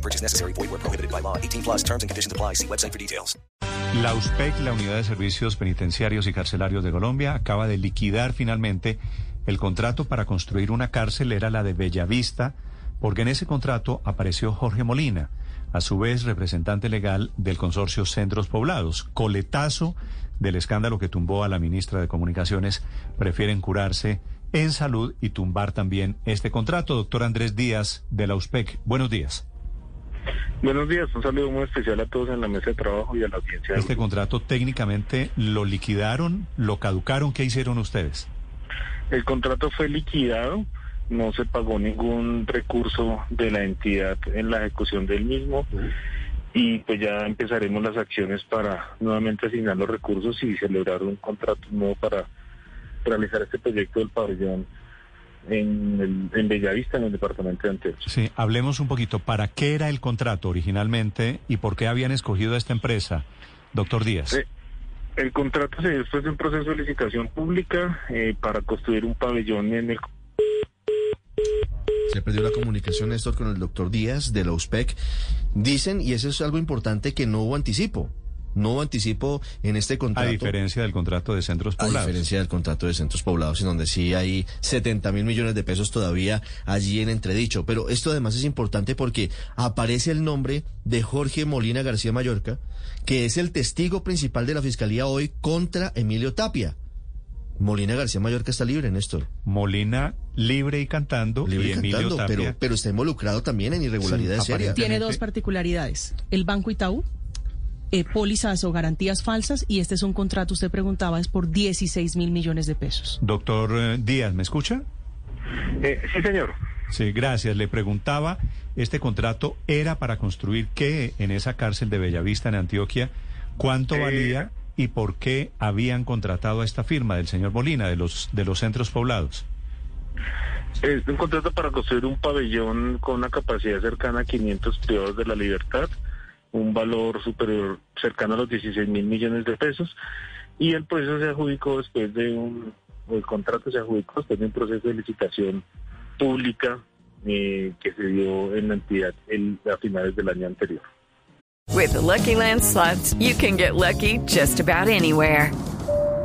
No purchase necessary. Void where prohibited by law. 18 plus terms and conditions apply. See website for details. La USPEC, la Unidad de Servicios Penitenciarios y Carcelarios de Colombia, acaba de liquidar finalmente el contrato para construir una cárcel, era la de Bellavista, porque en ese contrato apareció Jorge Molina, a su vez representante legal del consorcio Centros Poblados. Coletazo del escándalo que tumbó a la ministra de Comunicaciones, prefieren curarse en salud y tumbar también este contrato. Doctor Andrés Díaz de la USPEC, buenos días. Buenos días, un saludo muy especial a todos en la mesa de trabajo y a la audiencia. Este contrato técnicamente lo liquidaron, lo caducaron, ¿qué hicieron ustedes? El contrato fue liquidado, no se pagó ningún recurso de la entidad en la ejecución del mismo y pues ya empezaremos las acciones para nuevamente asignar los recursos y celebrar un contrato nuevo para realizar este proyecto del pabellón en, el, en Bellavista, en el departamento de Antioquia. Sí, hablemos un poquito. ¿Para qué era el contrato originalmente y por qué habían escogido a esta empresa, doctor Díaz? Eh, el contrato se dio después de un proceso de licitación pública eh, para construir un pabellón en el... Se perdió la comunicación, Néstor, con el doctor Díaz de la USPEC. Dicen, y eso es algo importante, que no hubo anticipo. No hubo anticipo en este contrato. A diferencia del contrato de centros A poblados. diferencia del contrato de centros poblados, en donde sí hay 70 mil millones de pesos todavía allí en entredicho. Pero esto además es importante porque aparece el nombre de Jorge Molina García Mallorca, que es el testigo principal de la fiscalía hoy contra Emilio Tapia. Molina García Mallorca está libre, Néstor. Molina libre y cantando Libre y y Emilio cantando, Tapia. pero, pero está involucrado también en irregularidades Sí, serias. Tiene dos particularidades. El Banco Itaú, eh, pólizas o garantías falsas, y este es un contrato, usted preguntaba, es por 16 mil millones de pesos. Doctor eh, Díaz, ¿me escucha? Eh, sí, señor. Sí, gracias. Le preguntaba, ¿este contrato era para construir qué en esa cárcel de Bellavista, en Antioquia? ¿Cuánto Eh, valía y por qué habían contratado a esta firma del señor Molina, de los, de los centros poblados? Es un contrato para construir un pabellón con una capacidad cercana a 500 privados de la libertad, un valor superior cercano a los 16 mil millones de pesos, y el proceso se adjudicó después de un, el contrato se adjudicó después de un proceso de licitación pública eh, que se dio en la entidad el- a finales del año anterior. With the Lucky Land slots, you can get lucky just about anywhere.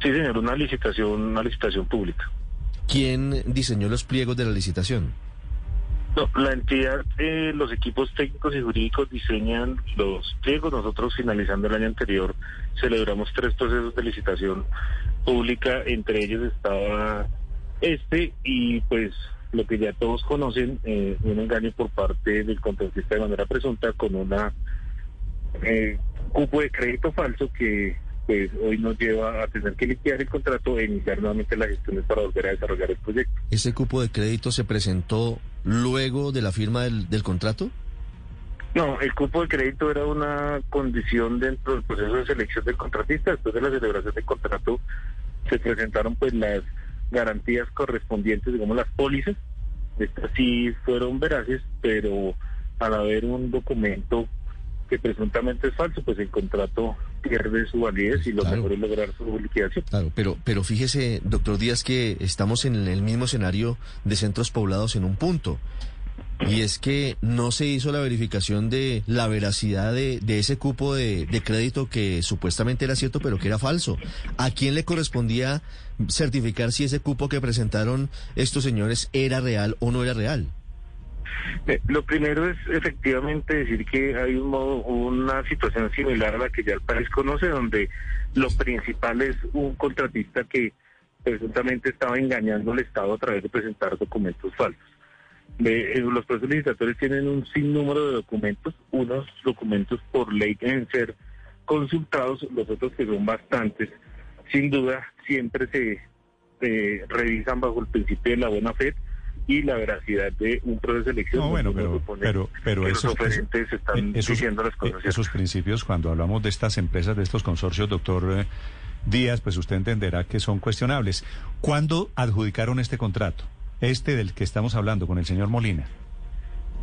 Sí, señor, una licitación, una licitación pública. ¿Quién diseñó los pliegos de la licitación? No, la entidad, eh, los equipos técnicos y jurídicos diseñan los pliegos. Nosotros, finalizando el año anterior, celebramos tres procesos de licitación pública. Entre ellos estaba este y, pues, lo que ya todos conocen, eh, un engaño por parte del contratista de manera presunta con una eh, cupo de crédito falso que pues hoy nos lleva a tener que liquidar el contrato e iniciar nuevamente las gestiones para volver a desarrollar el proyecto. ¿Ese cupo de crédito se presentó luego de la firma del, del contrato? No, el cupo de crédito era una condición dentro del proceso de selección del contratista. Después de la celebración del contrato se presentaron pues las garantías correspondientes, digamos las pólizas. Estas sí fueron veraces, pero al haber un documento que presuntamente es falso, pues el contrato pierde su validez y lo Claro. mejor es lograr su liquidación. Claro, pero, pero fíjese, doctor Díaz, que estamos en el mismo escenario de centros poblados en un punto. Y es que no se hizo la verificación de la veracidad de, de ese cupo de, de crédito que supuestamente era cierto, pero que era falso. ¿A quién le correspondía certificar si ese cupo que presentaron estos señores era real o no era real? Eh, Lo primero es efectivamente decir que hay un modo- una situación similar a la que ya el país conoce, donde lo principal es un contratista que presuntamente estaba engañando al Estado a través de presentar documentos falsos. Eh, los procesos licitatorios tienen un sinnúmero de documentos, unos documentos por ley deben ser consultados, los otros que son bastantes, sin duda siempre se revisan bajo el principio de la buena fe y la veracidad de un proceso de elección. No, bueno, donde pero, pero, pero que esos, los están eh, esos- diciendo las cosas eh, ciertas. principios, cuando hablamos de estas empresas, de estos consorcios, doctor eh, Díaz, pues usted entenderá que son cuestionables. ¿Cuándo adjudicaron este contrato? Este del que estamos hablando con el señor Molina.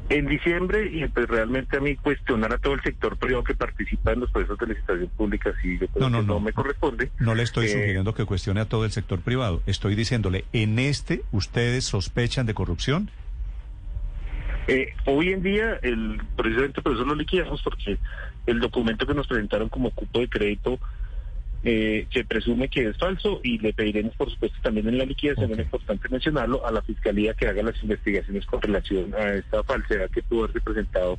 En diciembre, y pues realmente a mí cuestionar a todo el sector privado que participa en los procesos de licitación pública, sí, yo creo No, no, que no, no. me corresponde. No le estoy Eh, sugiriendo que cuestione a todo el sector privado. Estoy diciéndole, ¿en este ustedes sospechan de corrupción? Eh, hoy en día, el precisamente por eso lo liquidamos, porque el documento que nos presentaron como cupo de crédito eh, se presume que es falso y le pediremos, por supuesto, también en la liquidación, Ok. es importante mencionarlo, a la Fiscalía que haga las investigaciones con relación a esta falsedad que pudo haberse presentado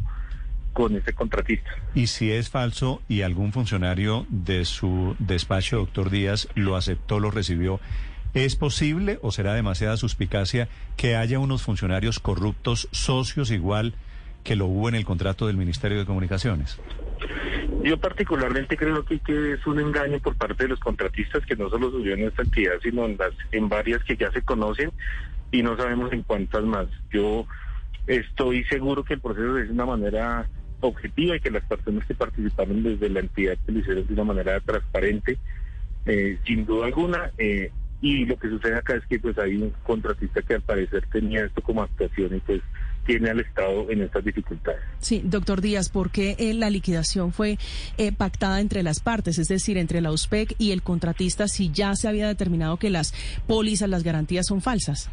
con este contratista. Y si es falso y algún funcionario de su despacho, doctor Díaz, lo aceptó, lo recibió, ¿es posible o será demasiada suspicacia que haya unos funcionarios corruptos socios igual que lo hubo en el contrato del Ministerio de Comunicaciones? Yo particularmente creo que, es un engaño por parte de los contratistas que no solo subió en esta entidad, sino en, las, en varias que ya se conocen y no sabemos en cuántas más. Yo estoy seguro que el proceso es de una manera objetiva y que las personas que participaron desde la entidad que lo hicieron de una manera transparente, eh, sin duda alguna. eh, y lo que sucede acá es que pues hay un contratista que al parecer tenía esto como actuación y pues tiene al Estado en estas dificultades. Sí, doctor Díaz, ¿por qué eh, la liquidación fue eh, pactada entre las partes, es decir, entre la USPEC y el contratista, si ya se había determinado que las pólizas, las garantías son falsas?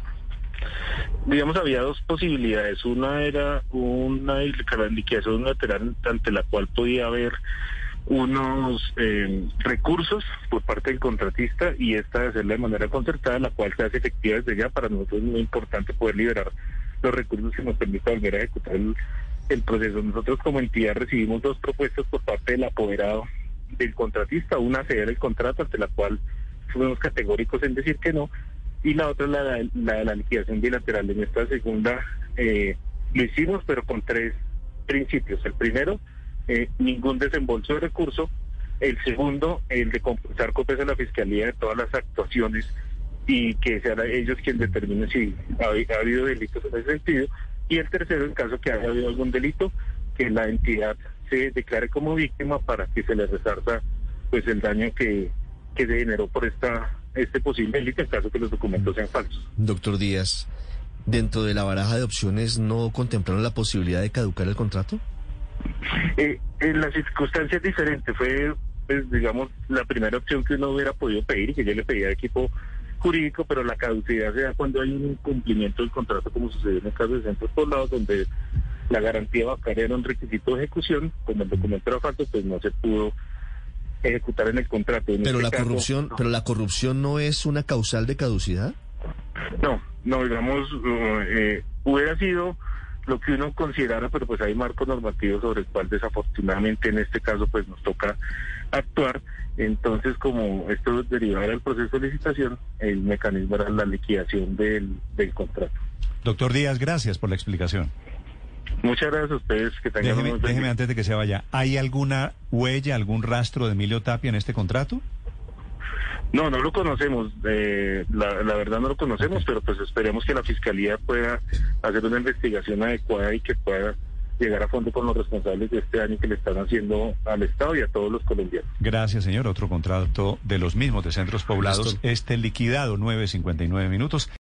digamos, había dos posibilidades. Una era una liquidación unilateral ante la cual podía haber unos eh, recursos por parte del contratista y esta de hacerla de manera concertada, la cual se hace efectiva desde ya. Para nosotros es muy importante poder liberar los recursos que nos permita volver a ejecutar el, proceso. Nosotros como entidad recibimos dos propuestas por parte del apoderado del contratista, una ceder el contrato ante la cual fuimos categóricos en decir que no y la otra la, la, la, la liquidación bilateral. En esta segunda eh, lo hicimos, pero con tres principios. El primero, eh, ningún desembolso de recurso. El segundo, el de compensar copias a la Fiscalía de todas las actuaciones y que sean ellos quien determinen si ha, ha habido delitos en ese sentido. Y el tercero, en caso que haya habido algún delito, que la entidad se declare como víctima para que se le resarza pues el daño que, que se generó por esta este posible delito en caso que los documentos sean falsos. Doctor Díaz, ¿dentro de la baraja de opciones no contemplaron la posibilidad de caducar el contrato? Eh, en las circunstancias diferentes fue, pues, digamos, la primera opción que uno hubiera podido pedir y que yo le pedía al equipo jurídico, pero la caducidad se da cuando hay un incumplimiento del contrato, como sucedió en el caso de Centros Poblados, donde la garantía bancaria era un requisito de ejecución, como el documento era falso, pues no se pudo ejecutar en el contrato. En Pero este la caso, corrupción, no. pero la corrupción no es una causal de caducidad. No, no, digamos, eh, hubiera sido lo que uno considerara, pero pues hay marco normativo sobre el cual desafortunadamente en este caso pues nos toca actuar. Entonces, como esto derivaba del proceso de licitación, el mecanismo era la liquidación del, del contrato. Doctor Díaz, gracias por la explicación. Muchas gracias a ustedes, que tengan Déjeme, déjeme antes de que se vaya, ¿hay alguna huella, algún rastro de Emilio Tapia en este contrato? No, no lo conocemos, eh, la, la verdad no lo conocemos, pero pues esperemos que la Fiscalía pueda hacer una investigación adecuada y que pueda llegar a fondo con los responsables de este daño que le están haciendo al Estado y a todos los colombianos. Gracias, señor. Otro contrato de los mismos de centros poblados, este liquidado, 9.59 minutos.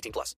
18 plus.